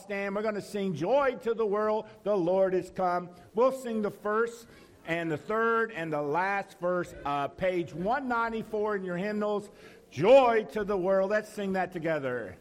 stand. We're going to sing Joy to the World, the Lord is come. We'll sing the first and the third and the last verse, uh, page 194 in your hymnals. Joy to the world. Let's sing that together.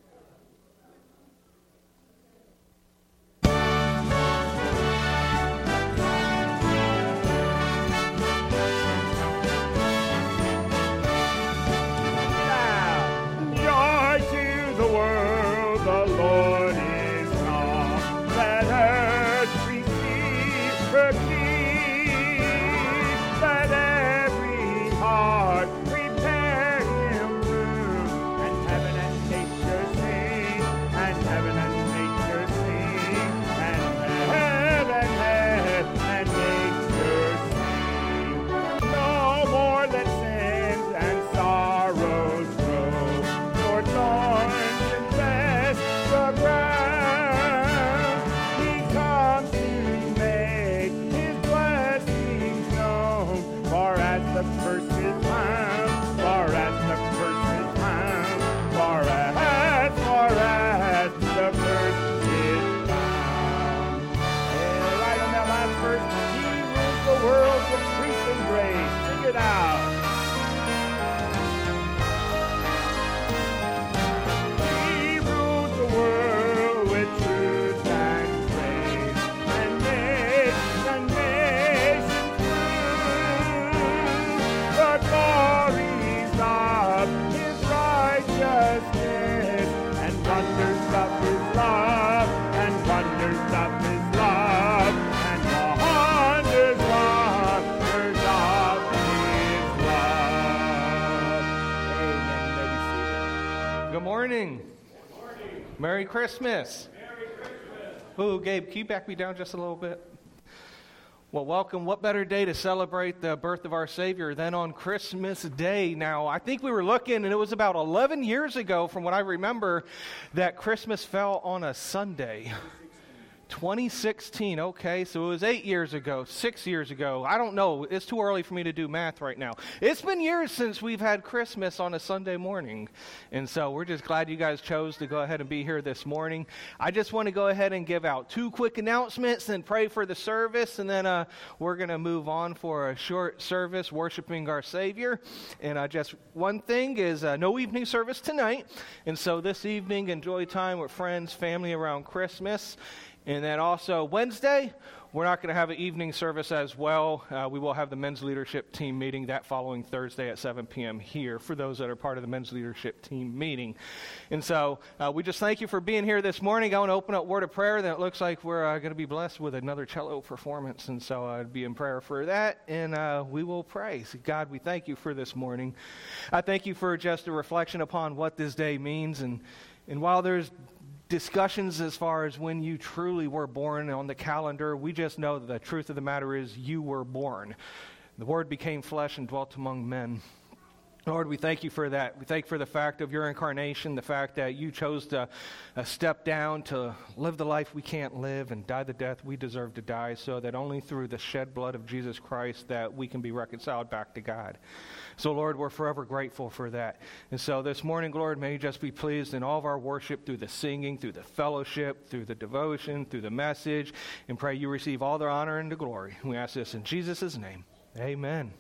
Merry Christmas. Merry Christmas. Ooh, Gabe, can you back me down just a little bit? Well, welcome. What better day to celebrate the birth of our Savior than on Christmas Day? Now, I think we were looking, and it was about 11 years ago, from what I remember, that Christmas fell on a Sunday. 2016. Okay, so it was eight years ago, six years ago. I don't know. It's too early for me to do math right now. It's been years since we've had Christmas on a Sunday morning. And so we're just glad you guys chose to go ahead and be here this morning. I just want to go ahead and give out two quick announcements and pray for the service. And then uh, we're going to move on for a short service worshiping our Savior. And uh, just one thing is uh, no evening service tonight. And so this evening, enjoy time with friends, family around Christmas. And then also Wednesday, we're not going to have an evening service as well. Uh, we will have the men's leadership team meeting that following Thursday at 7 p.m. here for those that are part of the men's leadership team meeting. And so uh, we just thank you for being here this morning. I want to open up word of prayer. That looks like we're uh, going to be blessed with another cello performance. And so I'd be in prayer for that. And uh, we will pray. So God, we thank you for this morning. I thank you for just a reflection upon what this day means. And, and while there's discussions as far as when you truly were born on the calendar. We just know that the truth of the matter is you were born. The Word became flesh and dwelt among men. Lord, we thank you for that. We thank you for the fact of your incarnation, the fact that you chose to uh, step down to live the life we can't live and die the death we deserve to die, so that only through the shed blood of Jesus Christ that we can be reconciled back to God. So, Lord, we're forever grateful for that. And so this morning, Lord, may you just be pleased in all of our worship through the singing, through the fellowship, through the devotion, through the message, and pray you receive all the honor and the glory. We ask this in Jesus' name. Amen.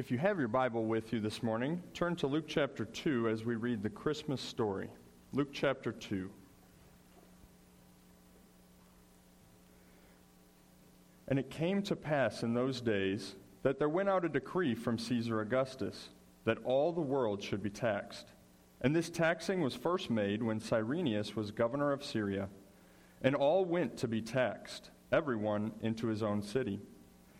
If you have your Bible with you this morning, turn to Luke chapter 2 as we read the Christmas story. Luke chapter 2. And it came to pass in those days that there went out a decree from Caesar Augustus that all the world should be taxed. And this taxing was first made when Cyrenius was governor of Syria. And all went to be taxed, everyone into his own city.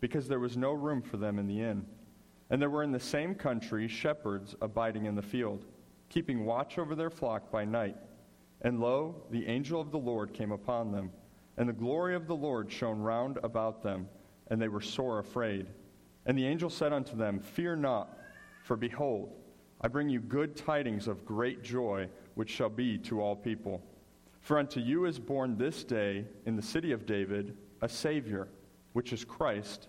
because there was no room for them in the inn. And there were in the same country shepherds abiding in the field, keeping watch over their flock by night. And lo, the angel of the Lord came upon them, and the glory of the Lord shone round about them, and they were sore afraid. And the angel said unto them, Fear not, for behold, I bring you good tidings of great joy, which shall be to all people. For unto you is born this day in the city of David a Savior, which is Christ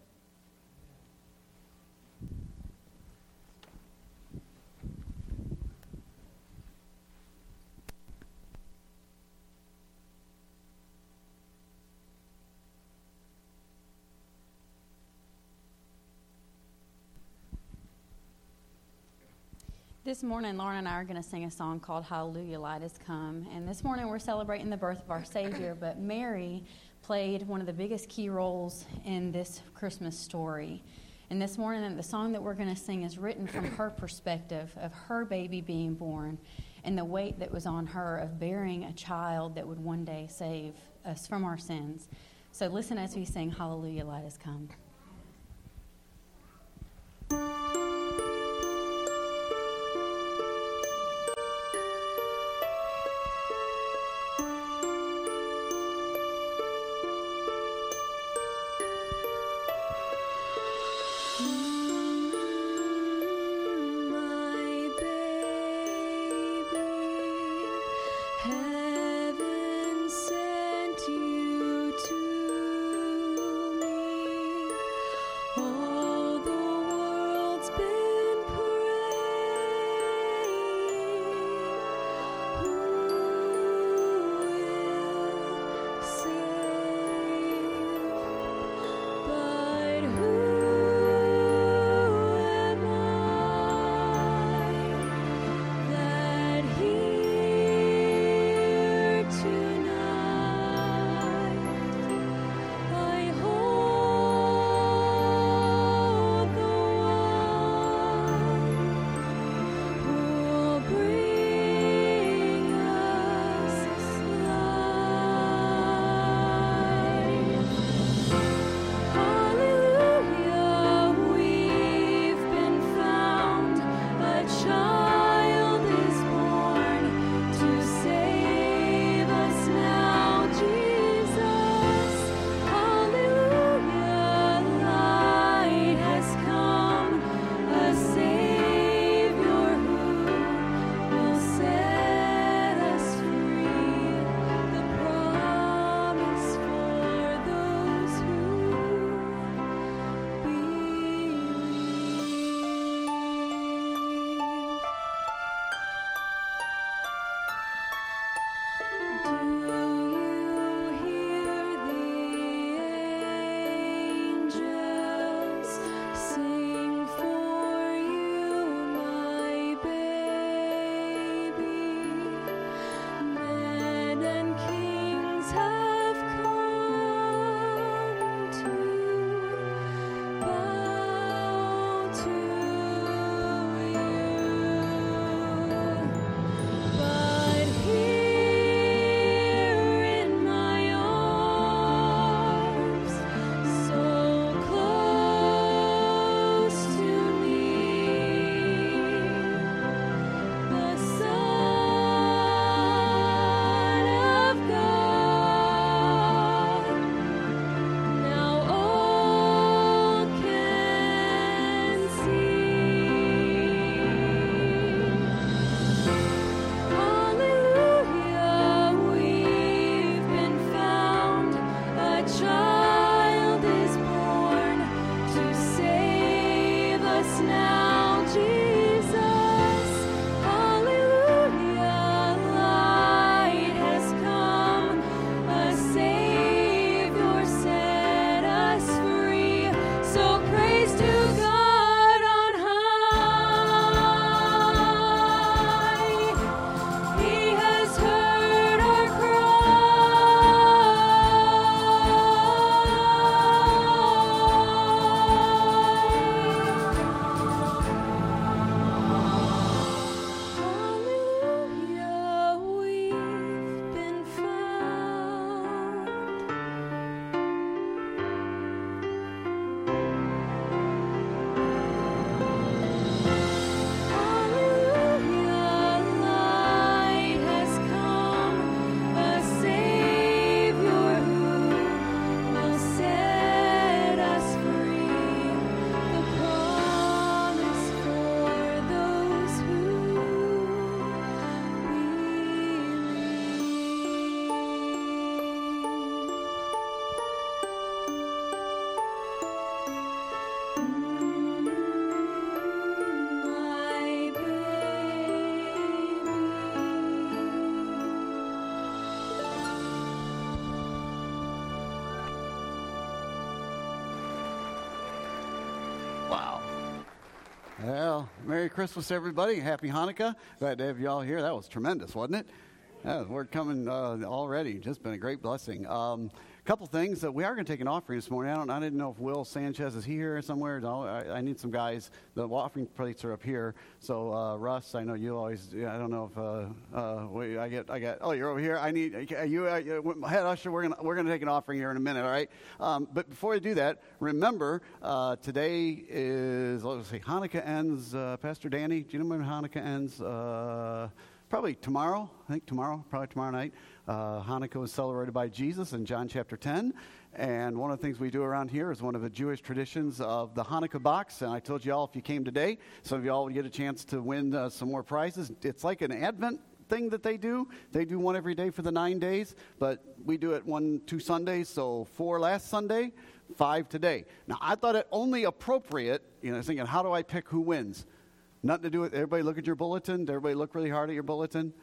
This morning, Lauren and I are going to sing a song called Hallelujah, Light Has Come. And this morning, we're celebrating the birth of our Savior, but Mary played one of the biggest key roles in this Christmas story. And this morning, the song that we're going to sing is written from her perspective of her baby being born and the weight that was on her of bearing a child that would one day save us from our sins. So listen as we sing Hallelujah, Light Has Come. Christmas, everybody. Happy Hanukkah. Glad to have you all here. That was tremendous, wasn't it? Yeah, we're coming uh, already. Just been a great blessing. Um, couple things that we are going to take an offering this morning. I don't. I didn't know if Will Sanchez is here somewhere. I, I need some guys. The offering plates are up here. So uh, Russ, I know you always. I don't know if uh, uh, wait, I get. I get. Oh, you're over here. I need you. Uh, head usher. We're gonna we're gonna take an offering here in a minute. All right. Um, but before I do that, remember uh, today is let's see. Hanukkah ends. Uh, Pastor Danny, do you know when Hanukkah ends? probably tomorrow. I think tomorrow, probably tomorrow night. Uh, Hanukkah was celebrated by Jesus in John chapter 10. And one of the things we do around here is one of the Jewish traditions of the Hanukkah box. And I told you all if you came today, some of you all would get a chance to win uh, some more prizes. It's like an Advent thing that they do. They do one every day for the nine days, but we do it one, two Sundays. So four last Sunday, five today. Now, I thought it only appropriate, you know, thinking, how do I pick who wins? Nothing to do with everybody look at your bulletin. Did everybody look really hard at your bulletin?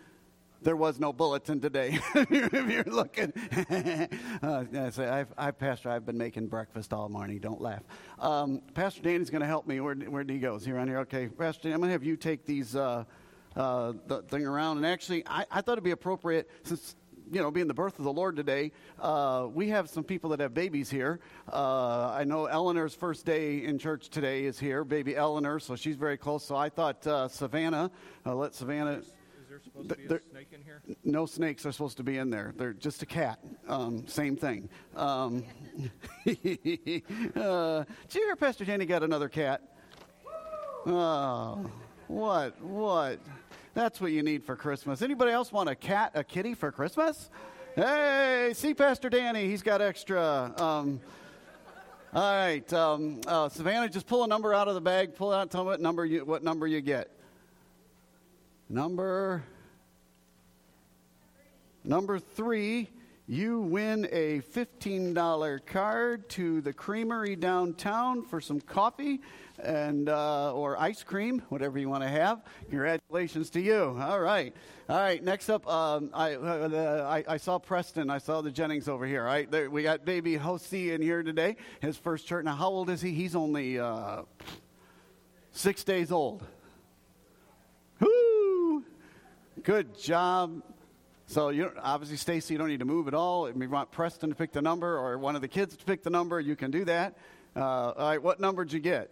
There was no bulletin today. if you're looking, uh, I've, I, Pastor, I've been making breakfast all morning. Don't laugh. Um, Pastor Danny's going to help me. Where, where he go? Is he around here? Okay, Pastor Danny, I'm going to have you take these uh, uh, the thing around. And actually, I, I thought it'd be appropriate since you know, being the birth of the Lord today, uh, we have some people that have babies here. Uh, I know Eleanor's first day in church today is here, baby Eleanor, so she's very close. So I thought uh, Savannah, uh, let Savannah supposed to be a snake in here? No snakes are supposed to be in there. They're just a cat. Um, same thing. Um, uh, did you hear Pastor Danny got another cat? Oh, what? What? That's what you need for Christmas. Anybody else want a cat, a kitty for Christmas? Hey, see Pastor Danny. He's got extra. Um, all right, um, uh, Savannah, just pull a number out of the bag. Pull out. Tell me what number you what number you get. Number number three, you win a $15 card to the creamery downtown for some coffee and uh, or ice cream, whatever you want to have. Congratulations to you. All right, all right. Next up, um, I, uh, I, I saw Preston. I saw the Jennings over here. All right, there, we got baby Hosea in here today. His first church. Now, how old is he? He's only uh, six days old. Good job. So you obviously, Stacy, you don't need to move at all. If you want Preston to pick the number or one of the kids to pick the number, you can do that. Uh, all right, what number did you get?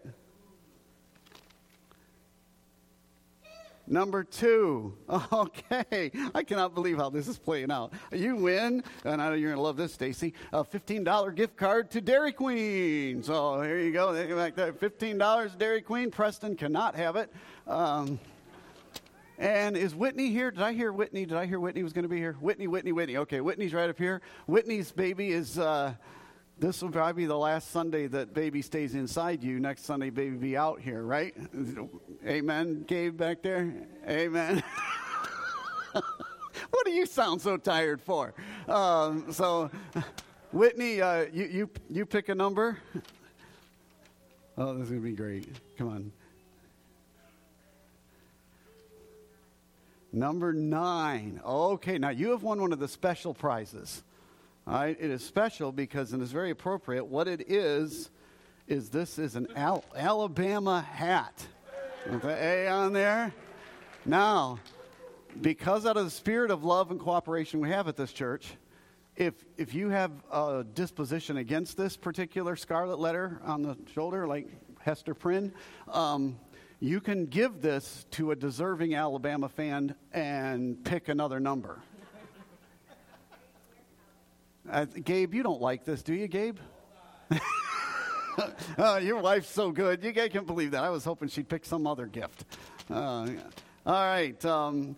Number two. Okay. I cannot believe how this is playing out. You win, and I know you're going to love this, Stacy, a $15 gift card to Dairy Queen. So here you go. $15 Dairy Queen. Preston cannot have it. Um, and is Whitney here? Did I hear Whitney? Did I hear Whitney was going to be here? Whitney, Whitney, Whitney. Okay, Whitney's right up here. Whitney's baby is, uh, this will probably be the last Sunday that baby stays inside you. Next Sunday, baby be out here, right? Amen, Gabe back there? Amen. what do you sound so tired for? Um, so, Whitney, uh, you, you, you pick a number. Oh, this is going to be great. Come on. Number nine. Okay, now you have won one of the special prizes. All right, it is special because it is very appropriate. What it is, is this is an Al- Alabama hat. With the A on there. Now, because out of the spirit of love and cooperation we have at this church, if if you have a disposition against this particular scarlet letter on the shoulder, like Hester Prynne, um, you can give this to a deserving Alabama fan and pick another number. Uh, Gabe, you don't like this, do you, Gabe? oh, your wife's so good. You guys can't believe that. I was hoping she'd pick some other gift. Uh. All right. Um,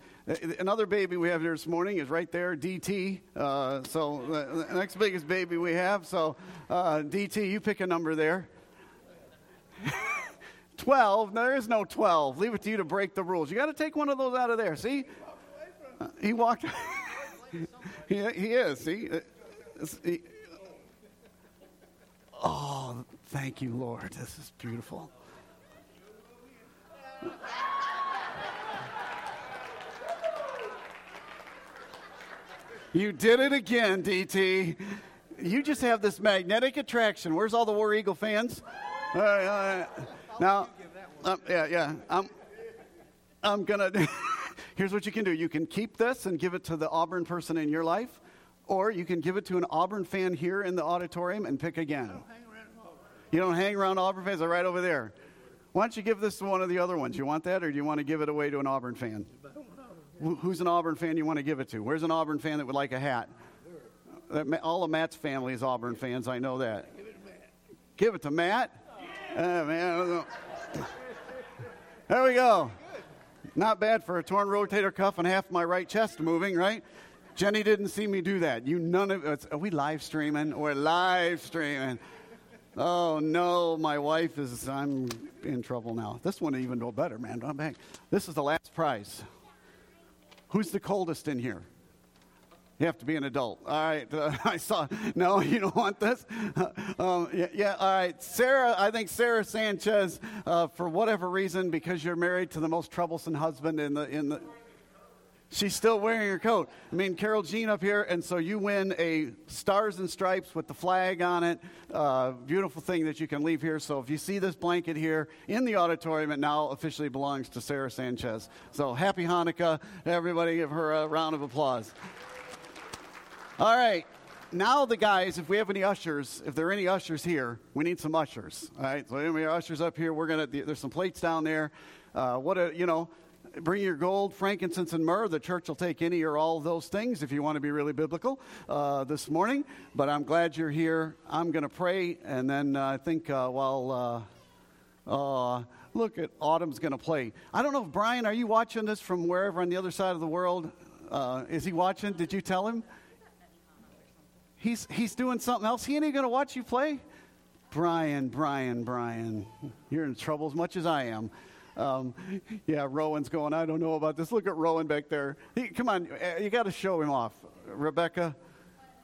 another baby we have here this morning is right there, DT. Uh, so the next biggest baby we have. So uh, DT, you pick a number there. 12. No, there is no 12. Leave it to you to break the rules. You got to take one of those out of there. See? Uh, he walked. he, he is. See? He, oh, thank you, Lord. This is beautiful. You did it again, DT. You just have this magnetic attraction. Where's all the War Eagle fans? Uh, uh, now, Um, yeah, yeah. I'm, I'm going to. Here's what you can do you can keep this and give it to the Auburn person in your life, or you can give it to an Auburn fan here in the auditorium and pick again. You don't hang around Auburn fans, they're right over there. Why don't you give this to one of the other ones? You want that, or do you want to give it away to an Auburn fan? Who's an Auburn fan you want to give it to? Where's an Auburn fan that would like a hat? All of Matt's family is Auburn fans, I know that. Give it to Matt. Uh, man. There we go. Not bad for a torn rotator cuff and half my right chest moving, right? Jenny didn't see me do that. You none of us. Are we live streaming? We're live streaming. Oh no, my wife is. I'm in trouble now. This one even go better, man. I'm back. This is the last prize. Who's the coldest in here? You have to be an adult. All right. Uh, I saw. No, you don't want this. Um, yeah, yeah, All right. Sarah, I think Sarah Sanchez, uh, for whatever reason, because you're married to the most troublesome husband in the in the. She's still wearing her coat. I mean, Carol Jean up here, and so you win a stars and stripes with the flag on it. Uh, beautiful thing that you can leave here. So if you see this blanket here in the auditorium, it now officially belongs to Sarah Sanchez. So happy Hanukkah, everybody! Give her a round of applause. All right. Now the guys, if we have any ushers, if there are any ushers here, we need some ushers. All right. So any ushers up here, we're gonna. There's some plates down there. Uh, what a you know. Bring your gold, frankincense, and myrrh. The church will take any or all of those things if you want to be really biblical uh, this morning. But I'm glad you're here. I'm going to pray, and then uh, I think uh, while uh, uh, look at Autumn's going to play. I don't know if Brian, are you watching this from wherever on the other side of the world? Uh, is he watching? Did you tell him? He's, he's doing something else. He ain't even going to watch you play. Brian, Brian, Brian, you're in trouble as much as I am. Um, yeah, Rowan's going, I don't know about this. Look at Rowan back there. He, come on, uh, you got to show him off. Rebecca,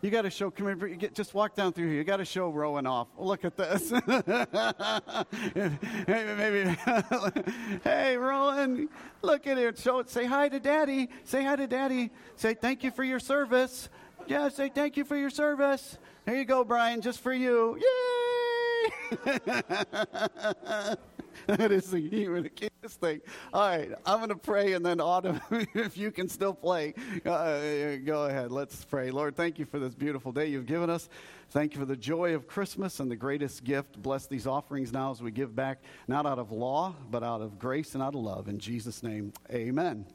you got to show, come here, get, just walk down through here. You got to show Rowan off. Look at this. Maybe, hey, Rowan, look at it. Show it. Say hi to daddy. Say hi to daddy. Say thank you for your service. Yeah, say thank you for your service. There you go, Brian, just for you. Yay! that is the, the cutest thing. All right, I'm going to pray, and then Autumn, if you can still play, uh, go ahead. Let's pray. Lord, thank you for this beautiful day you've given us. Thank you for the joy of Christmas and the greatest gift. Bless these offerings now as we give back, not out of law, but out of grace and out of love. In Jesus' name, amen.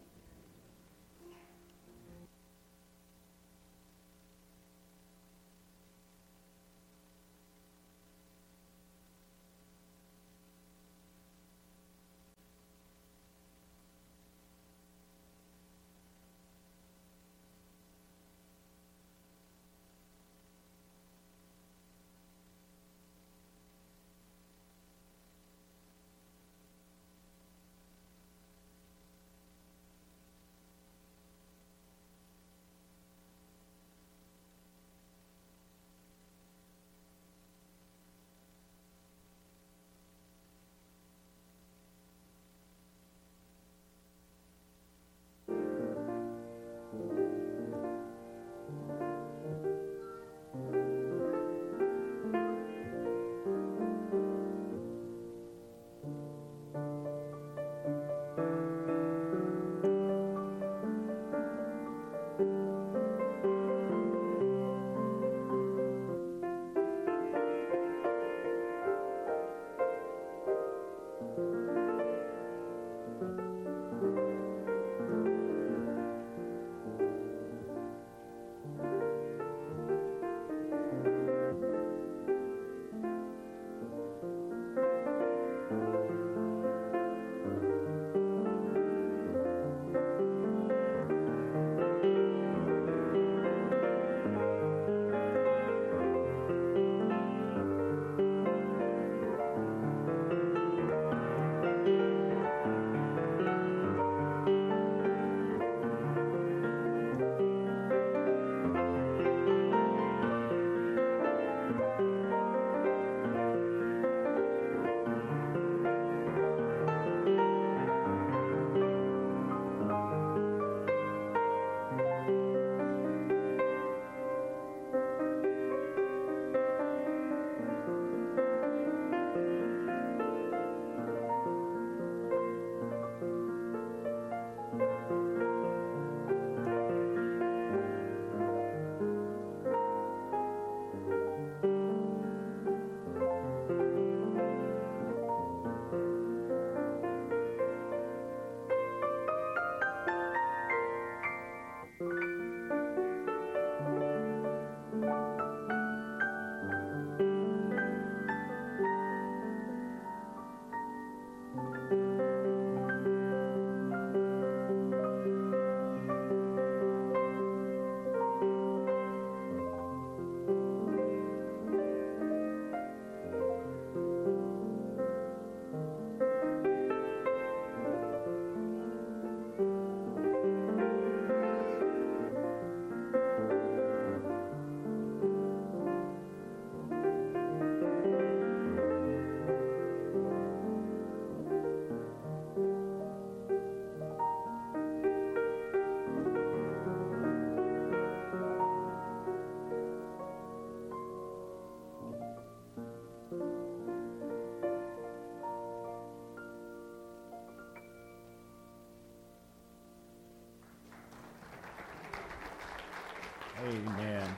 Amen.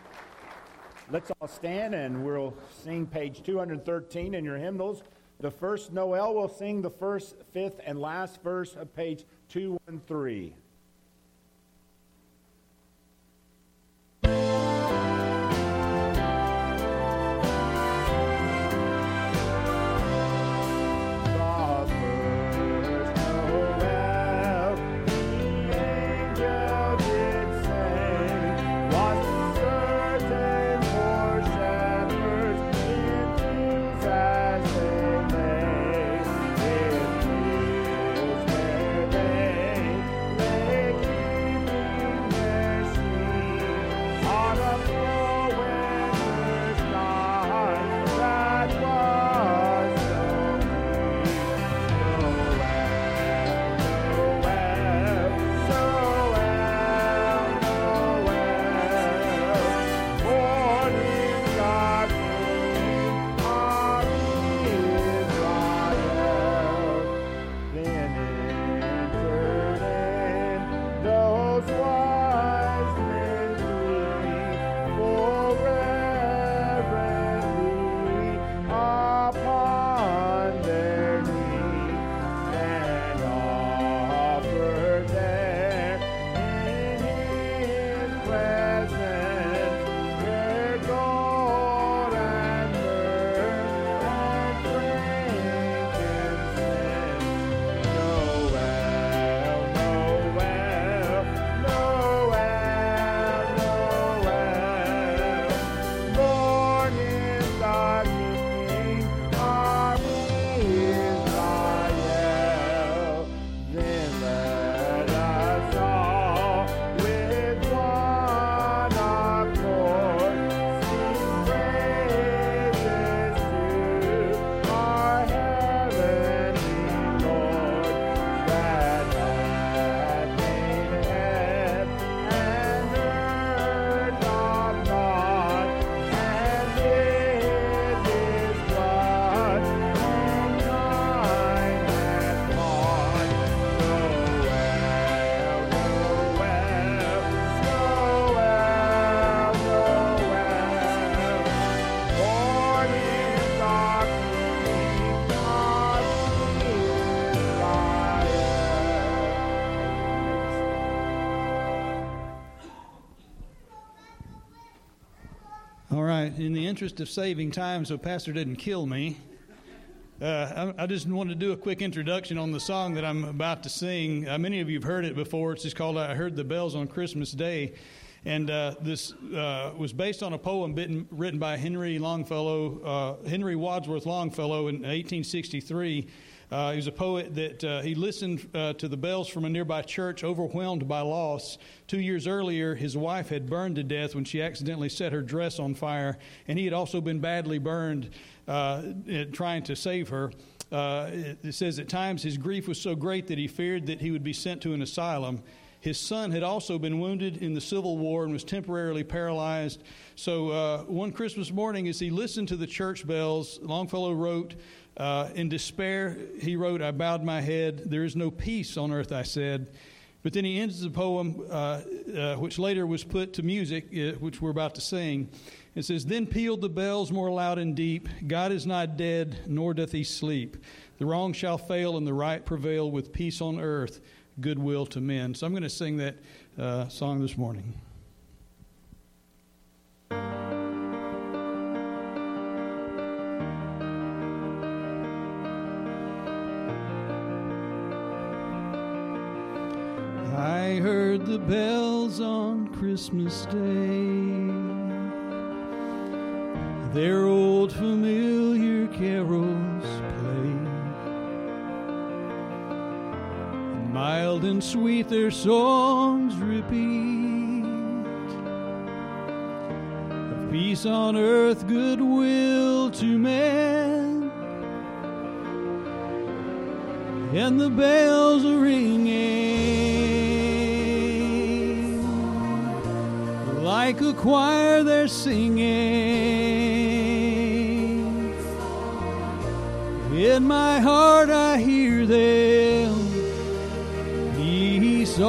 Let's all stand and we'll sing page 213 in your hymnals. The first Noel will sing the first, fifth, and last verse of page 213. In the interest of saving time so Pastor didn't kill me, uh, I, I, just wanted to do a quick introduction on the song that I'm about to sing. Uh, many of you have heard it before. It's just called I Heard the Bells on Christmas Day. And uh, this uh, was based on a poem bitten, written by Henry Longfellow, uh, Henry Wadsworth Longfellow in 1863. Uh, he was a poet that uh, he listened uh, to the bells from a nearby church, overwhelmed by loss. Two years earlier, his wife had burned to death when she accidentally set her dress on fire, and he had also been badly burned uh, trying to save her. Uh, it, it says at times his grief was so great that he feared that he would be sent to an asylum. His son had also been wounded in the Civil War and was temporarily paralyzed. So uh, one Christmas morning, as he listened to the church bells, Longfellow wrote, uh, in despair, he wrote, I bowed my head. There is no peace on earth, I said. But then he ends the poem, uh, uh, which later was put to music, uh, which we're about to sing. It says, Then pealed the bells more loud and deep. God is not dead, nor doth he sleep. The wrong shall fail and the right prevail with peace on earth, goodwill to men. So I'm going to sing that uh, song this morning. I heard the bells on Christmas Day. Their old familiar carols play. Mild and sweet their songs repeat. Of peace on earth, goodwill to men. And the bells are ringing like a choir they're singing. In my heart I hear them. Peace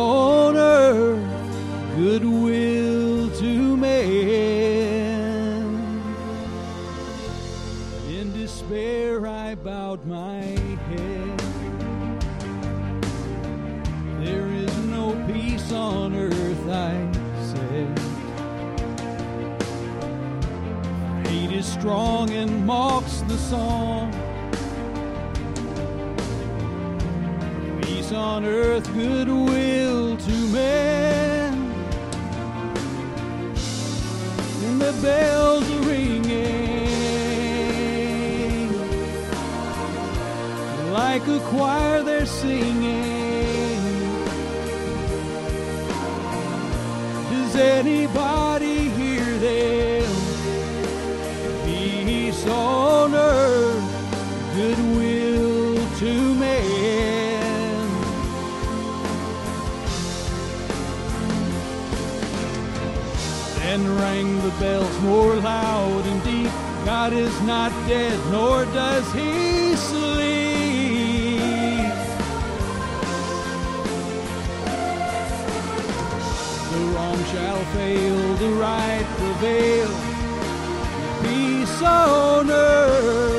strong and mocks the song. Peace on earth, goodwill to men. And the bells are ringing like a choir they're singing. Does anybody bells more loud and deep. God is not dead, nor does he sleep. The wrong shall fail, the right prevail. Peace on earth,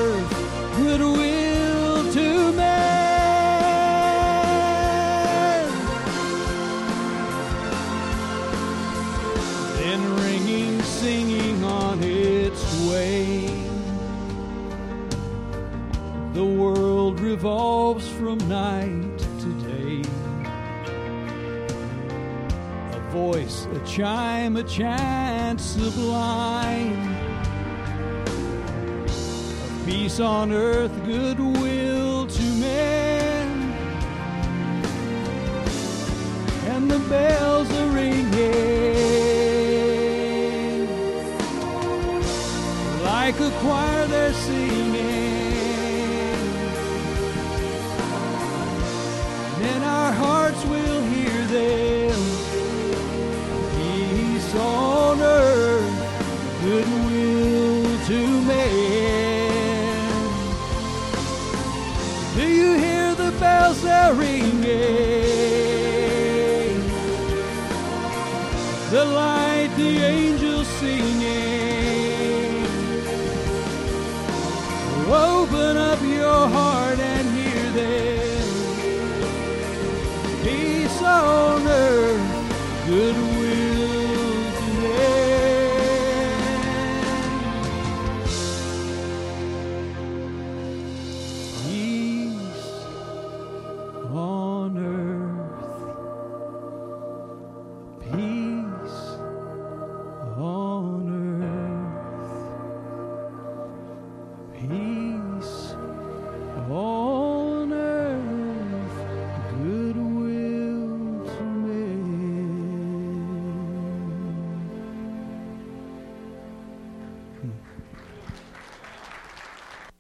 from night to day. A voice, a chime, a chant sublime. Of peace on earth, goodwill to men. And the bells are ringing like a choir they're singing. The light, the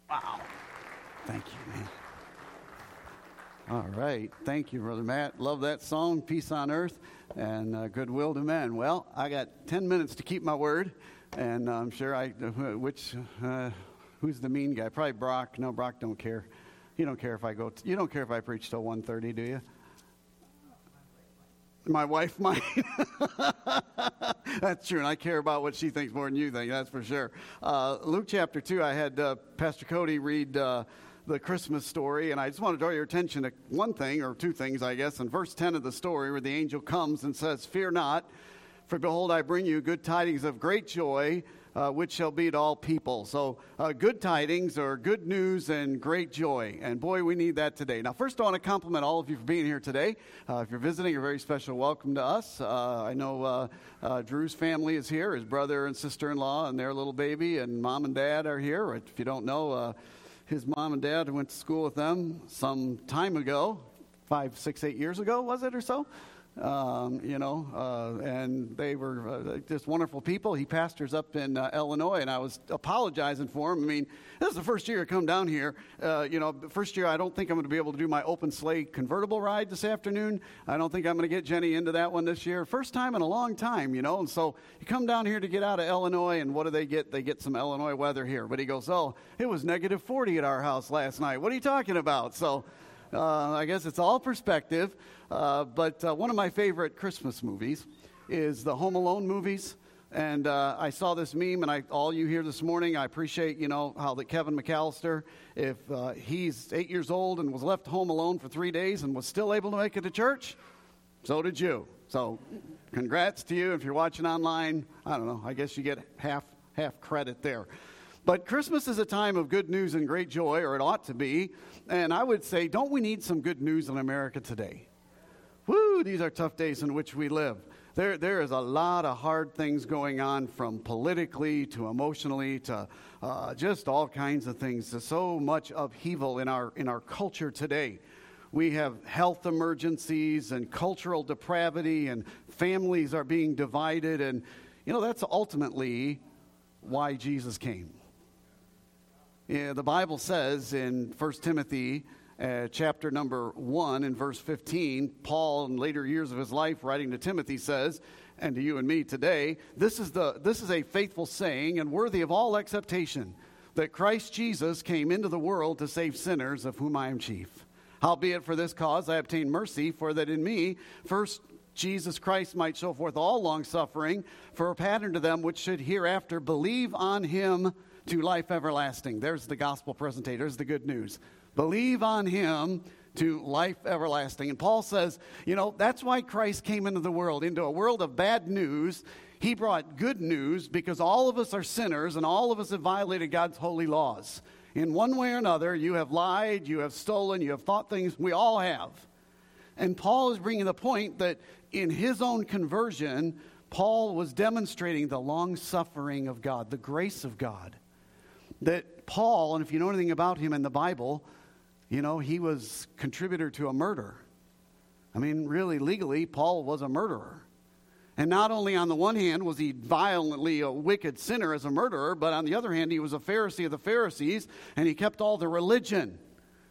Wow. Thank you, man. All right. Thank you, Brother Matt. Love that song, Peace on Earth and uh, Goodwill to Men. Well, I got 10 minutes to keep my word, and I'm sure I, uh, which, uh, who's the mean guy? Probably Brock. No, Brock don't care. You don't care if I go, t- you don't care if I preach till 1.30, do you? My wife might. that's true, and I care about what she thinks more than you think, that's for sure. Uh, Luke chapter 2, I had uh, Pastor Cody read uh, the Christmas story, and I just want to draw your attention to one thing, or two things, I guess. In verse 10 of the story, where the angel comes and says, Fear not, for behold, I bring you good tidings of great joy. Uh, which shall be to all people. So, uh, good tidings or good news and great joy. And boy, we need that today. Now, first, I want to compliment all of you for being here today. Uh, if you're visiting, a very special welcome to us. Uh, I know uh, uh, Drew's family is here, his brother and sister in law, and their little baby, and mom and dad are here. If you don't know, his mom and dad went to school with them some time ago five, six, eight years ago, was it or so? Um, you know, uh, and they were uh, just wonderful people. He pastors up in uh, Illinois, and I was apologizing for him. I mean, this is the first year I come down here. Uh, you know, first year I don't think I'm going to be able to do my open sleigh convertible ride this afternoon. I don't think I'm going to get Jenny into that one this year. First time in a long time, you know. And so you come down here to get out of Illinois, and what do they get? They get some Illinois weather here. But he goes, "Oh, it was negative 40 at our house last night. What are you talking about?" So. Uh, I guess it's all perspective. Uh, but uh, one of my favorite Christmas movies is the Home Alone movies. And uh, I saw this meme, and I, all you here this morning, I appreciate, you know, how that Kevin McAllister, if uh, he's eight years old and was left home alone for three days and was still able to make it to church, so did you. So, congrats to you. If you're watching online, I don't know, I guess you get half, half credit there. But Christmas is a time of good news and great joy, or it ought to be. And I would say, don't we need some good news in America today? Woo, these are tough days in which we live. There, there is a lot of hard things going on from politically to emotionally to uh, just all kinds of things. There's so much upheaval in our, in our culture today. We have health emergencies and cultural depravity, and families are being divided. And, you know, that's ultimately why Jesus came. Yeah, the Bible says in 1 Timothy uh, chapter number 1 and verse 15, Paul, in later years of his life, writing to Timothy, says, and to you and me today, this is, the, this is a faithful saying and worthy of all acceptation that Christ Jesus came into the world to save sinners, of whom I am chief. Howbeit, for this cause I obtained mercy, for that in me, first Jesus Christ might show forth all longsuffering, for a pattern to them which should hereafter believe on him to life everlasting. There's the gospel presentation. There's the good news. Believe on him to life everlasting. And Paul says, you know, that's why Christ came into the world, into a world of bad news. He brought good news because all of us are sinners and all of us have violated God's holy laws. In one way or another, you have lied, you have stolen, you have thought things. We all have. And Paul is bringing the point that in his own conversion, Paul was demonstrating the long suffering of God, the grace of God. That Paul, and if you know anything about him in the Bible, you know, he was contributor to a murder. I mean, really, legally, Paul was a murderer. And not only on the one hand was he violently a wicked sinner as a murderer, but on the other hand, he was a Pharisee of the Pharisees and he kept all the religion.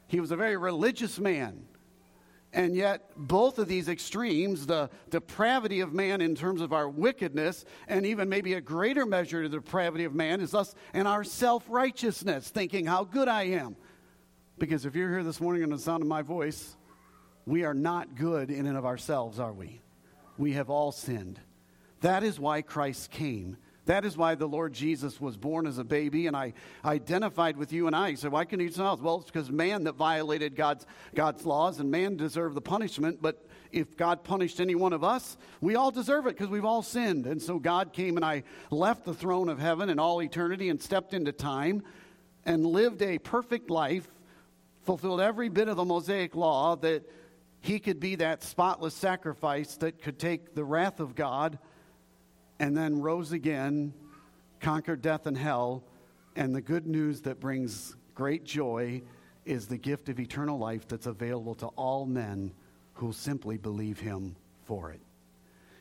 He was a very religious man. And yet, both of these extremes, the depravity of man in terms of our wickedness, and even maybe a greater measure to the depravity of man, is us and our self righteousness, thinking how good I am. Because if you're here this morning in the sound of my voice, we are not good in and of ourselves, are we? We have all sinned. That is why Christ came. That is why the Lord Jesus was born as a baby, and I identified with you and I. He said, Why can you something else? Well, it's because man that violated God's, God's laws, and man deserved the punishment. But if God punished any one of us, we all deserve it because we've all sinned. And so God came and I left the throne of heaven and all eternity and stepped into time and lived a perfect life fulfilled every bit of the Mosaic law that he could be that spotless sacrifice that could take the wrath of God and then rose again, conquered death and hell. And the good news that brings great joy is the gift of eternal life that's available to all men who simply believe him for it.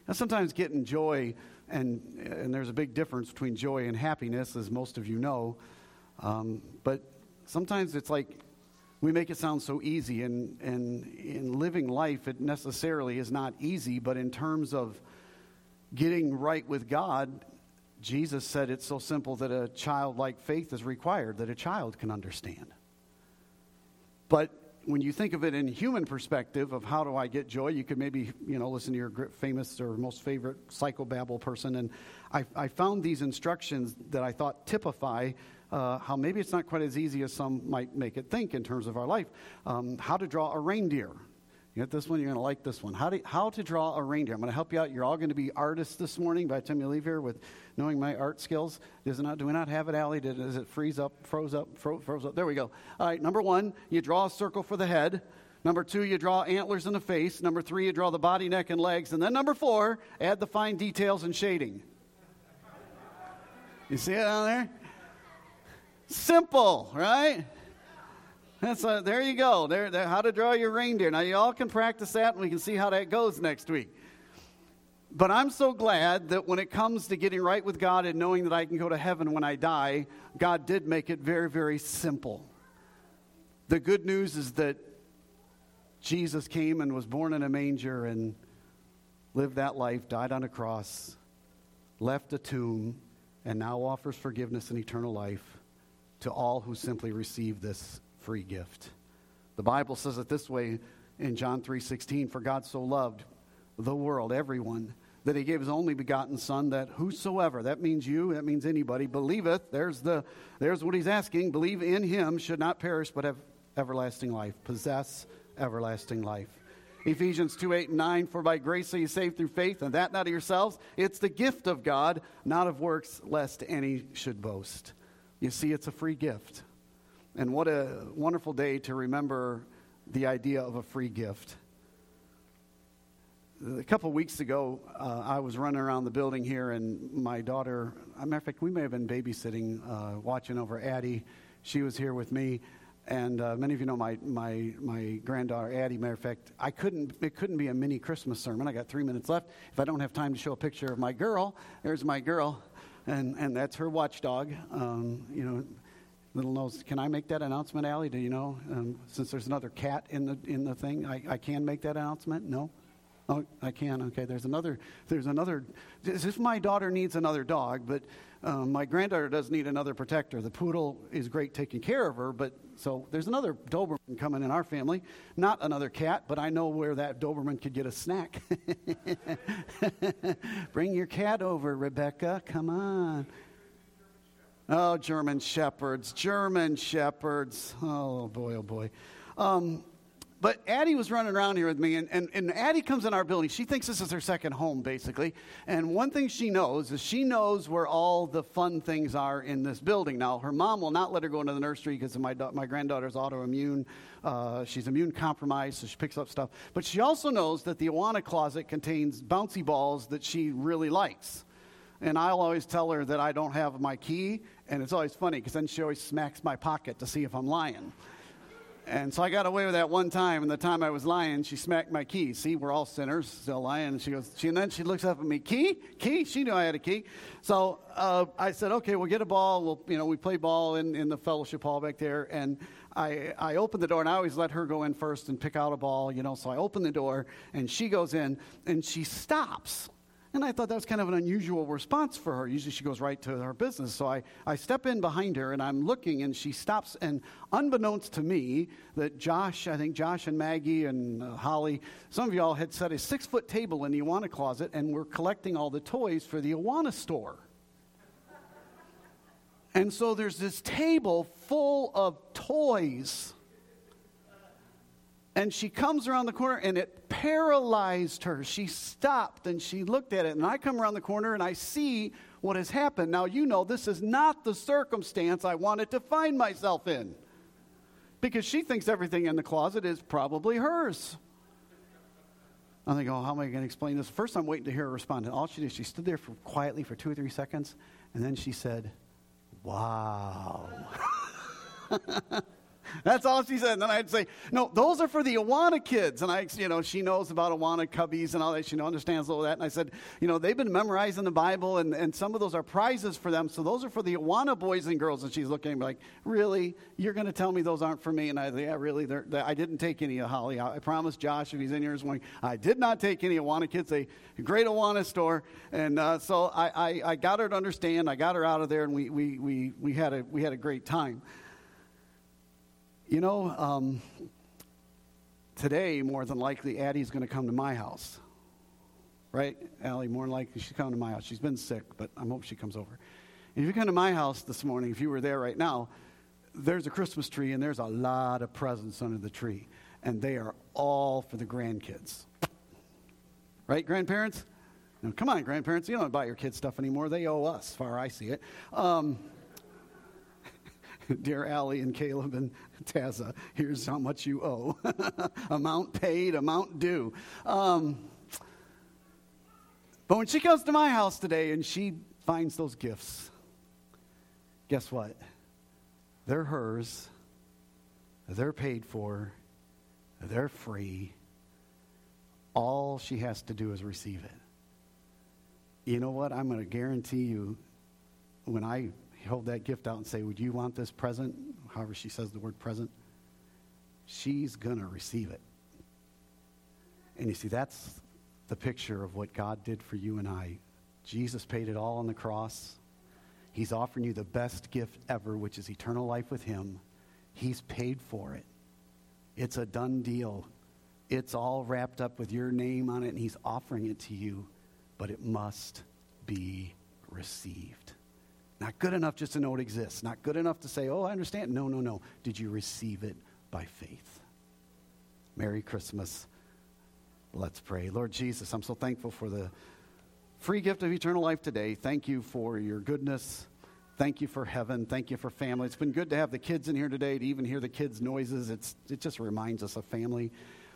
Now, sometimes getting joy, and, and there's a big difference between joy and happiness, as most of you know, um, but sometimes it's like we make it sound so easy, and, and in living life, it necessarily is not easy, but in terms of getting right with God, Jesus said it's so simple that a childlike faith is required, that a child can understand. But when you think of it in human perspective of how do I get joy, you could maybe you know listen to your famous or most favorite psychobabble person, and I, I found these instructions that I thought typify uh, how maybe it's not quite as easy as some might make it think in terms of our life. Um, how to draw a reindeer. You get this one, you're going to like this one. How to, how to draw a reindeer. I'm going to help you out. You're all going to be artists this morning by the time you leave here with knowing my art skills. Does it not, do we not have it, Allie? Did, does it freeze up, froze up, fro, froze up? There we go. All right, number one, you draw a circle for the head. Number two, you draw antlers in the face. Number three, you draw the body, neck, and legs. And then number four, add the fine details and shading. You see it down there? Simple, right? That's a, there you go. There, there, how to draw your reindeer. Now you all can practice that, and we can see how that goes next week. But I'm so glad that when it comes to getting right with God and knowing that I can go to heaven when I die, God did make it very, very simple. The good news is that Jesus came and was born in a manger and lived that life, died on a cross, left a tomb, and now offers forgiveness and eternal life to all who simply receive this free gift. The Bible says it this way in John 3:16, for God so loved the world, everyone, that he gave his only begotten Son, that whosoever, that means you, that means anybody, believeth, there's, the, there's what he's asking, believe in him, should not perish, but have everlasting life, possess everlasting life. Ephesians 2 8 and 9, for by grace are you saved through faith, and that not of yourselves. It's the gift of God, not of works, lest any should boast. You see, it's a free gift. And what a wonderful day to remember the idea of a free gift. A couple weeks ago, uh, I was running around the building here, and my daughter, a matter of fact, we may have been babysitting, uh, watching over Addie. She was here with me. And uh, many of you know my, my, my granddaughter Addie. Matter of fact, I couldn't, it couldn't be a mini Christmas sermon. I got three minutes left. If I don't have time to show a picture of my girl, there's my girl, and, and that's her watchdog. Um, you know, little nose. Can I make that announcement, Allie? Do you know? Um, since there's another cat in the in the thing, I, I can make that announcement. No. Oh, I can. Okay. There's another. There's another. If my daughter needs another dog, but um, my granddaughter does need another protector. The poodle is great taking care of her, but so there's another Doberman coming in our family. Not another cat, but I know where that Doberman could get a snack. Bring your cat over, Rebecca. Come on. Oh, German shepherds, German shepherds. Oh boy, oh boy. Um, but Addie was running around here with me, and, and, and Addie comes in our building. She thinks this is her second home, basically. And one thing she knows is she knows where all the fun things are in this building. Now, her mom will not let her go into the nursery because my, my granddaughter's autoimmune. Uh, she's immune compromised, so she picks up stuff. But she also knows that the Awana closet contains bouncy balls that she really likes. And I'll always tell her that I don't have my key, and it's always funny because then she always smacks my pocket to see if I'm lying. And so I got away with that one time, and the time I was lying, she smacked my key. See, we're all sinners, still lying. And she goes, she, and then she looks up at me, key, key. She knew I had a key. So uh, I said, okay, we'll get a ball. We'll, you know, we play ball in, in the fellowship hall back there, and I, I opened the door, and I always let her go in first and pick out a ball, you know. So I open the door, and she goes in, and she stops and I thought that was kind of an unusual response for her. Usually she goes right to her business. So I, I step in behind her and I'm looking and she stops. And unbeknownst to me, that Josh, I think Josh and Maggie and uh, Holly, some of y'all had set a six foot table in the Awana closet and we're collecting all the toys for the Awana store. and so there's this table full of toys and she comes around the corner and it paralyzed her. She stopped and she looked at it. And I come around the corner and I see what has happened. Now, you know, this is not the circumstance I wanted to find myself in because she thinks everything in the closet is probably hers. I think, oh, how am I going to explain this? First, I'm waiting to hear her respond. And all she did, she stood there for, quietly for two or three seconds, and then she said, Wow. That's all she said. And then I'd say, no, those are for the Awana kids. And I, you know, she knows about Awana cubbies and all that. She understands all that. And I said, you know, they've been memorizing the Bible, and, and some of those are prizes for them. So those are for the Awana boys and girls. And she's looking at me like, really? You're going to tell me those aren't for me? And I said, yeah, really. They're, they're, I didn't take any of Holly. I, I promised Josh, if he's in here this morning, I did not take any Awana kids. A great Awana store. And uh, so I, I, I got her to understand. I got her out of there, and we, we, we, we, had, a, we had a great time. You know, um, today, more than likely, Addie's going to come to my house. Right, Allie? More than likely, she's coming to my house. She's been sick, but I hope she comes over. If you come to my house this morning, if you were there right now, there's a Christmas tree and there's a lot of presents under the tree. And they are all for the grandkids. Right, grandparents? Now, come on, grandparents. You don't buy your kids stuff anymore. They owe us, far I see it. Um, Dear Allie and Caleb and Taza, here's how much you owe amount paid, amount due. Um, but when she comes to my house today and she finds those gifts, guess what? They're hers, they're paid for, they're free. All she has to do is receive it. You know what? I'm going to guarantee you when I hold that gift out and say, Would you want this present? However, she says the word present. She's going to receive it. And you see, that's the picture of what God did for you and I. Jesus paid it all on the cross. He's offering you the best gift ever, which is eternal life with Him. He's paid for it. It's a done deal. It's all wrapped up with your name on it, and He's offering it to you. but it must be received. Not good enough just to know it exists. Not good enough to say, oh, I understand. No, no, no. Did you receive it by faith? Merry Christmas. Let's pray. Lord Jesus, I'm so thankful for the free gift of eternal life today. Thank you for your goodness. Thank you for heaven. Thank you for family. It's been good to have the kids in here today, to even hear the kids' noises. It's, it just reminds us of family.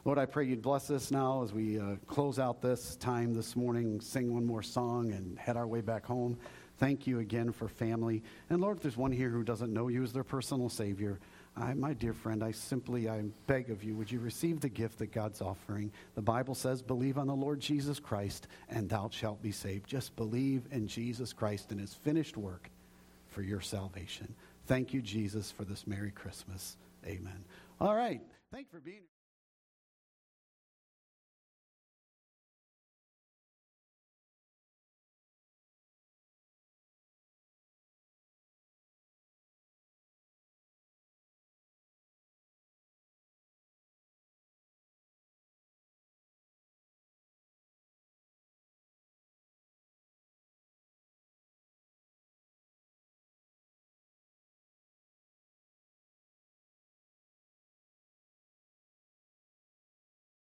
Lord, I pray you'd bless us now as we uh, close out this time this morning, sing one more song, and head our way back home. Thank you again for family. And Lord, if there's one here who doesn't know you as their personal Savior, I, my dear friend, I simply, I beg of you, would you receive the gift that God's offering? The Bible says, believe on the Lord Jesus Christ, and thou shalt be saved. Just believe in Jesus Christ and his finished work for your salvation. Thank you, Jesus, for this Merry Christmas. Amen. All right. Thank you for being here.